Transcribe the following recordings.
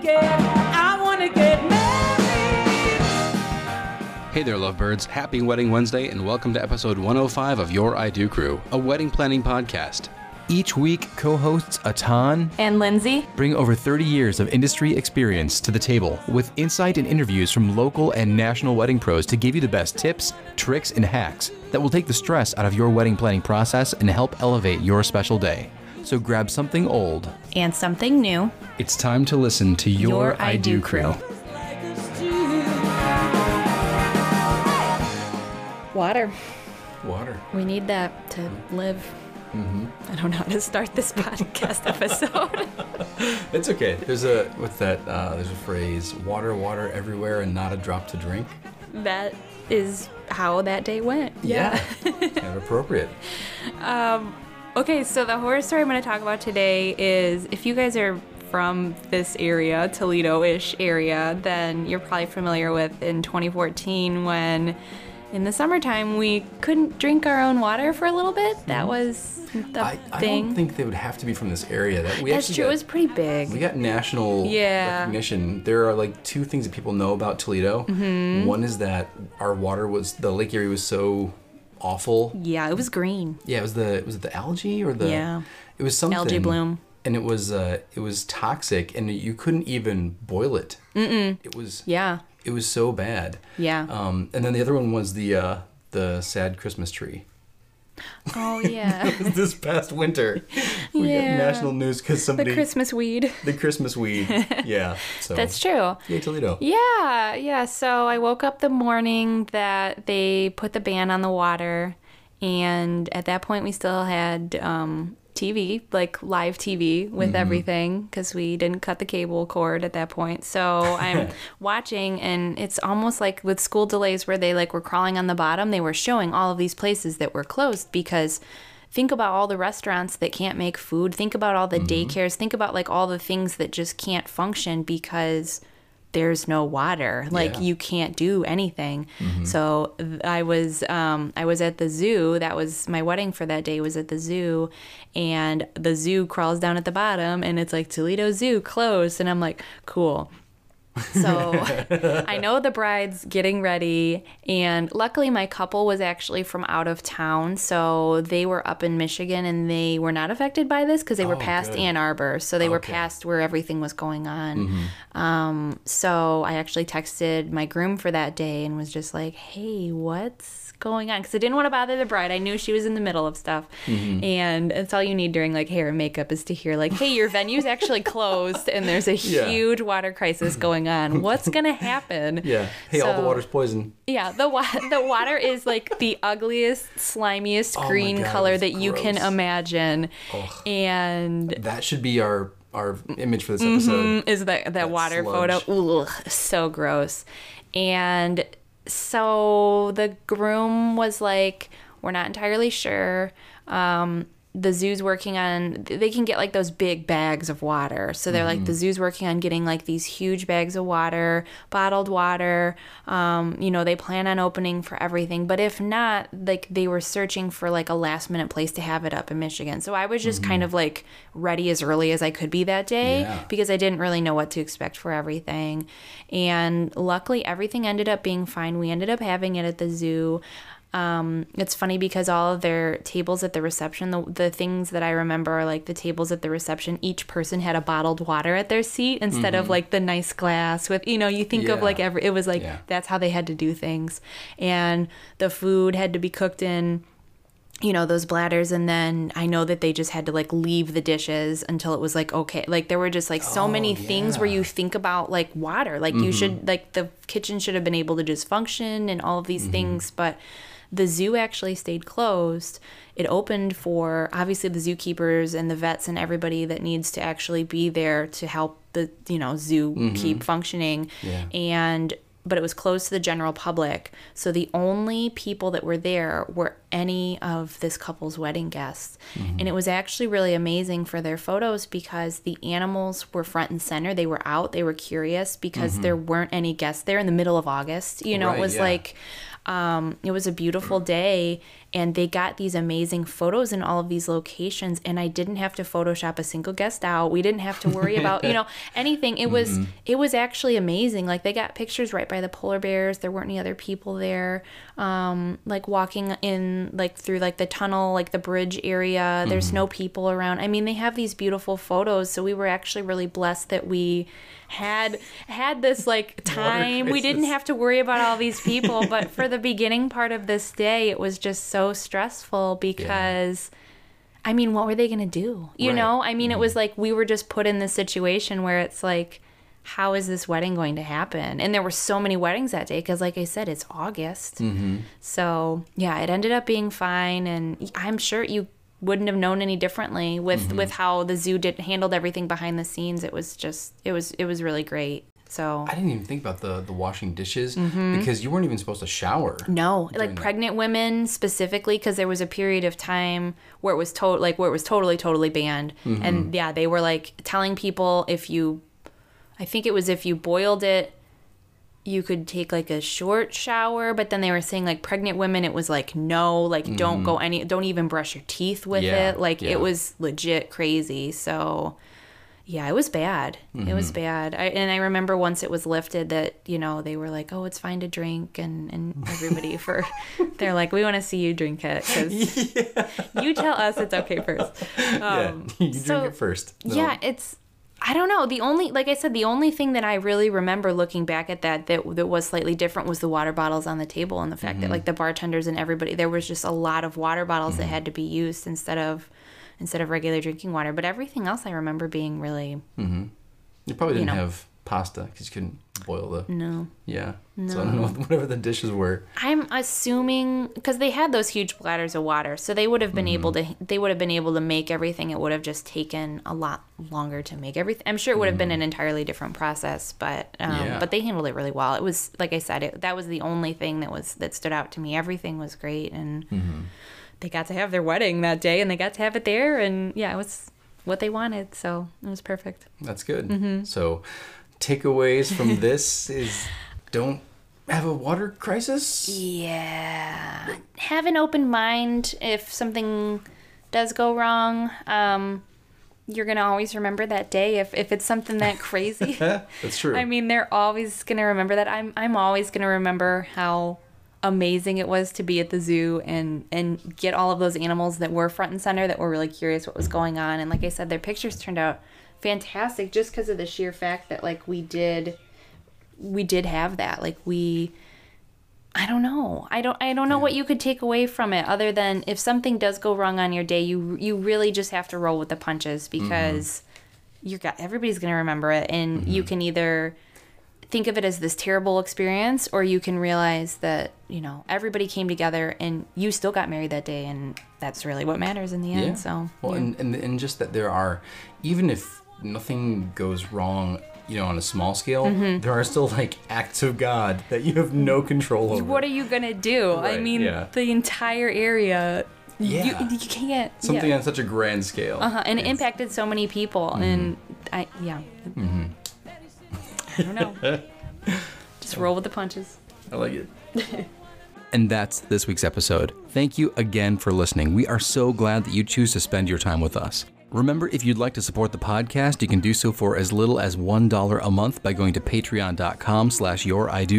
get, I wanna get married. Hey there, lovebirds. Happy Wedding Wednesday, and welcome to episode 105 of Your I Do Crew, a wedding planning podcast. Each week, co hosts Atan And Lindsay? bring over 30 years of industry experience to the table with insight and interviews from local and national wedding pros to give you the best tips, tricks, and hacks that will take the stress out of your wedding planning process and help elevate your special day. So grab something old. And something new. It's time to listen to Your, Your I, Do Do Crew. Crew. Like a stew. Water. Water. We need that to live. Mm-hmm. I don't know how to start this podcast episode. It's okay. There's a what's that? Uh, there's a phrase: water, water everywhere, and not a drop to drink. that is how that day went. kind of appropriate. Okay, so the horror story I'm going to talk about today is if you guys are from this area, Toledo ish area, then you're probably familiar with in 2014 when in the summertime we couldn't drink our own water for a little bit. That was the Mm-hmm. I, I thing. don't think they would have to be from this area. That we That's true. It got- was pretty big. We got national Yeah. recognition. There are like two things that people know about Toledo. Mm-hmm. One is that our water was the Lake Erie was so awful. yeah, it was green. Yeah, it was the was it the algae or the Yeah. It was something Algae bloom. and it was uh it was toxic and you couldn't even boil it. Mm-mm. It was Yeah. it was so bad. Yeah. Um, and then the other one was the uh, the sad Christmas tree. Oh, yeah. this past winter, we Yeah. got national news because somebody the Christmas weed. the Christmas weed. Yeah, so That's true. Yay Toledo. Yeah, yeah. So I woke up the morning that they put the ban on the water, and at that point we still had um, TV, like live TV with mm-hmm. everything, because we didn't cut the cable cord at that point. So I'm watching, and it's almost like with school delays where they like were crawling on the bottom. They were showing all of these places that were closed because. Think about all the restaurants that can't make food. Think about all the mm-hmm. daycares. Think about like all the things that just can't function because there's no water. Like Yeah. you can't do anything. So i was um i was at the zoo. That was my wedding for that day was at the zoo. And the zoo crawls down at the bottom and it's like toledo zoo closed and i'm like cool so I know the bride's getting ready, and luckily my couple was actually from out of town, so they were up in Michigan and they were not affected by this because they were Oh, past good. Ann Arbor, so they were past where everything was going on. Mm-hmm. Um, so I actually texted my groom for that day and was just like, "Hey, what's going on?" Because I didn't want to bother the bride. I knew she was in the middle of stuff, Mm-hmm. and that's all you need during like hair and makeup is to hear like, "Hey, your venue's actually closed and there's a Yeah. huge water crisis going on. What's gonna happen?" Yeah. Hey, all the water's poison. Yeah, the wa- the water is like the ugliest, slimiest Oh green God, color that you can gross. imagine, and That should be our our image for this episode. is that that water sludge. photo. Ugh, so gross. And so the groom was like, "We're not entirely sure." Um, the zoo's working on. They can get like those big bags of water. So they're like, the zoo's working on getting like these huge bags of water, bottled water. Um, you know, they plan on opening for everything. But if not, like they were searching for like a last minute place to have it up in Michigan. So I was just kind of like ready as early as I could be that day Yeah. because I didn't really know what to expect for everything. And luckily, everything ended up being fine. We ended up having it at the zoo. Um, it's funny because all of their tables at the reception, the, the things that I remember are like the tables at the reception, each person had a bottled water at their seat instead of mm-hmm. like the nice glass with, you know, you think of like every, it was like Yeah. that's how they had to do things. And the food had to be cooked in you know those bladders and then i know that they just had to like leave the dishes until it was like okay like there were just like so oh, many things where you think about like water like you should mm-hmm. like the kitchen should have been able to just function and all of these mm-hmm. things but the zoo actually stayed closed it opened for obviously the zookeepers and the vets and everybody that needs to actually be there to help the you know zoo mm-hmm. keep functioning Yeah. and but it was closed to the general public. So the only people that were there were any of this couple's wedding guests. Mm-hmm. And it was actually really amazing for their photos because the animals were front and center. They were out, they were curious because mm-hmm. there weren't any guests there in the middle of August. You know, it was yeah. like um, it was a beautiful day and they got these amazing photos in all of these locations and i didn't have to photoshop a single guest out. We didn't have to worry about you know anything. It was it was actually amazing. Like they got pictures right by the polar bears. There weren't any other people there. Um, like walking in like through like the tunnel like the bridge area. There's no people around. I mean they have these beautiful photos so we were actually really blessed that we had had this like time we didn't have to worry about all these people but for the beginning part of this day it was just so stressful because I mean, what were they going to do? You Right. know, I mean, it was mm-hmm. like we were just put in this situation where it's like, how is this wedding going to happen? And there were so many weddings that day because, like I said, it's August. Mm-hmm. So, yeah, it ended up being fine. And I'm sure you wouldn't have known any differently with with how the zoo did handled everything behind the scenes it was just it was it was really great so I didn't even think about the the washing dishes because you weren't even supposed to shower. Mm-hmm. No, like that. pregnant women specifically, because there was a period of time where it was to- like where it was totally, totally banned, Mm-hmm. and yeah, they were like telling people if you, I think it was if you boiled it, you could take like a short shower, but then they were saying like pregnant women, it was like no, like don't go any, don't even brush your teeth with Mm-hmm. Yeah, it, like yeah. it was legit crazy. So yeah, it was bad. It Mm-hmm. was bad. I, and I remember once it was lifted that, you know, they were like, oh, it's fine to drink. And, and everybody for, they're like, we want to see you drink it. Because you tell us it's okay first. yeah, you drink so- it first. No. Yeah, it's, I don't know. The only, like I said, the only thing that I really remember looking back at that, that that was slightly different was the water bottles on the table and the fact Mm-hmm. that like the bartenders and everybody, there was just a lot of water bottles that had to be used instead of, instead of regular drinking water. But everything else I remember being really, Mm-hmm. You probably didn't know. have pasta because you couldn't boil the. no. Yeah. So I don't know whatever the dishes were. I'm assuming because they had those huge bladders of water, so they would have been able to they would have been able to make everything. It would have just taken a lot longer to make everything. I'm sure it would have been an entirely different process, but um, Yeah. but they handled it really well. It was like I said, it, that was the only thing that was that stood out to me. Everything was great, and they got to have their wedding that day, and they got to have it there, and yeah, it was what they wanted, so it was perfect. That's good. Mm-hmm. So, takeaways from this is don't have a water crisis. Yeah. Have an open mind if something does go wrong. Um, you're going to always remember that day if, if it's something that crazy. That's true. I mean, they're always going to remember that. I'm, I'm always going to remember how amazing it was to be at the zoo and, and get all of those animals that were front and center that were really curious what was going on. And like I said, their pictures turned out fantastic just because of the sheer fact that like we did we did have that like we I don't know. I don't I don't know what you could take away from it other than if something does go wrong on your day, you you really just have to roll with the punches mm-hmm. because you're got everybody's going to remember it and mm-hmm. you can either think of it as this terrible experience or you can realize that, you know, everybody came together and you still got married that day and that's really what matters in the end. So, well, yeah. and, and and just that there are, even if nothing goes wrong, you know, on a small scale, Mm-hmm. there are still like acts of God that you have no control over. what are you going to do? I mean, yeah. the entire area Yeah. you, you can't Something yeah. on such a grand scale. Uh-huh, and it impacted so many people, and I yeah. Mm-hmm. I don't know. Just roll with the punches. I like it. And that's this week's episode. Thank you again for listening. We are so glad that you choose to spend your time with us. Remember, if you'd like to support the podcast, you can do so for as little as $1 a month by going to patreon.com slash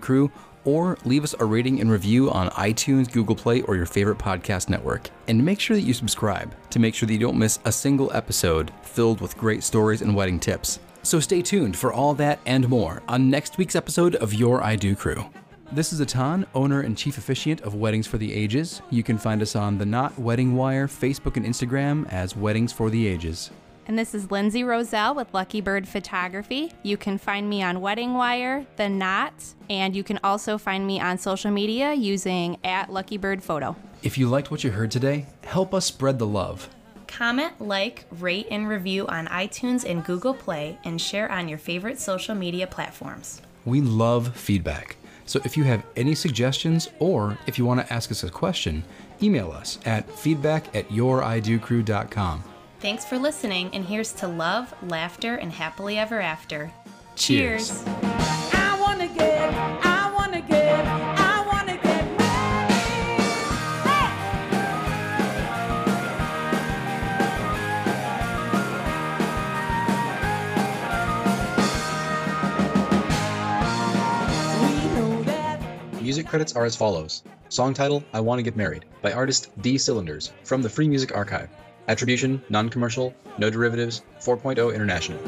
crew or leave us a rating and review on iTunes, Google Play, or your favorite podcast network. And make sure that you subscribe to make sure that you don't miss a single episode filled with great stories and wedding tips. So stay tuned for all that and more on next week's episode of Your I Do Crew. This is Atan, owner and chief officiant of Weddings for the Ages. You can find us on the Knot Wedding Wire, Facebook and Instagram as Weddings for the Ages. And this is Lindsay Roselle with Lucky Bird Photography. You can find me on Wedding Wire, The Knot, and you can also find me on social media using at Lucky Bird Photo. If you liked what you heard today, help us spread the love. Comment, like, rate, and review on iTunes and Google Play, and share on your favorite social media platforms. We love feedback. So if you have any suggestions or if you want to ask us a question, email us at feedback at youridocrew.com. Thanks for listening, and here's to love, laughter, and happily ever after. Cheers. Cheers. Music credits are as follows Song title I Want to Get Married by artist D Cylinders from the Free Music Archive. Attribution, non commercial, no derivatives, 4.0 International.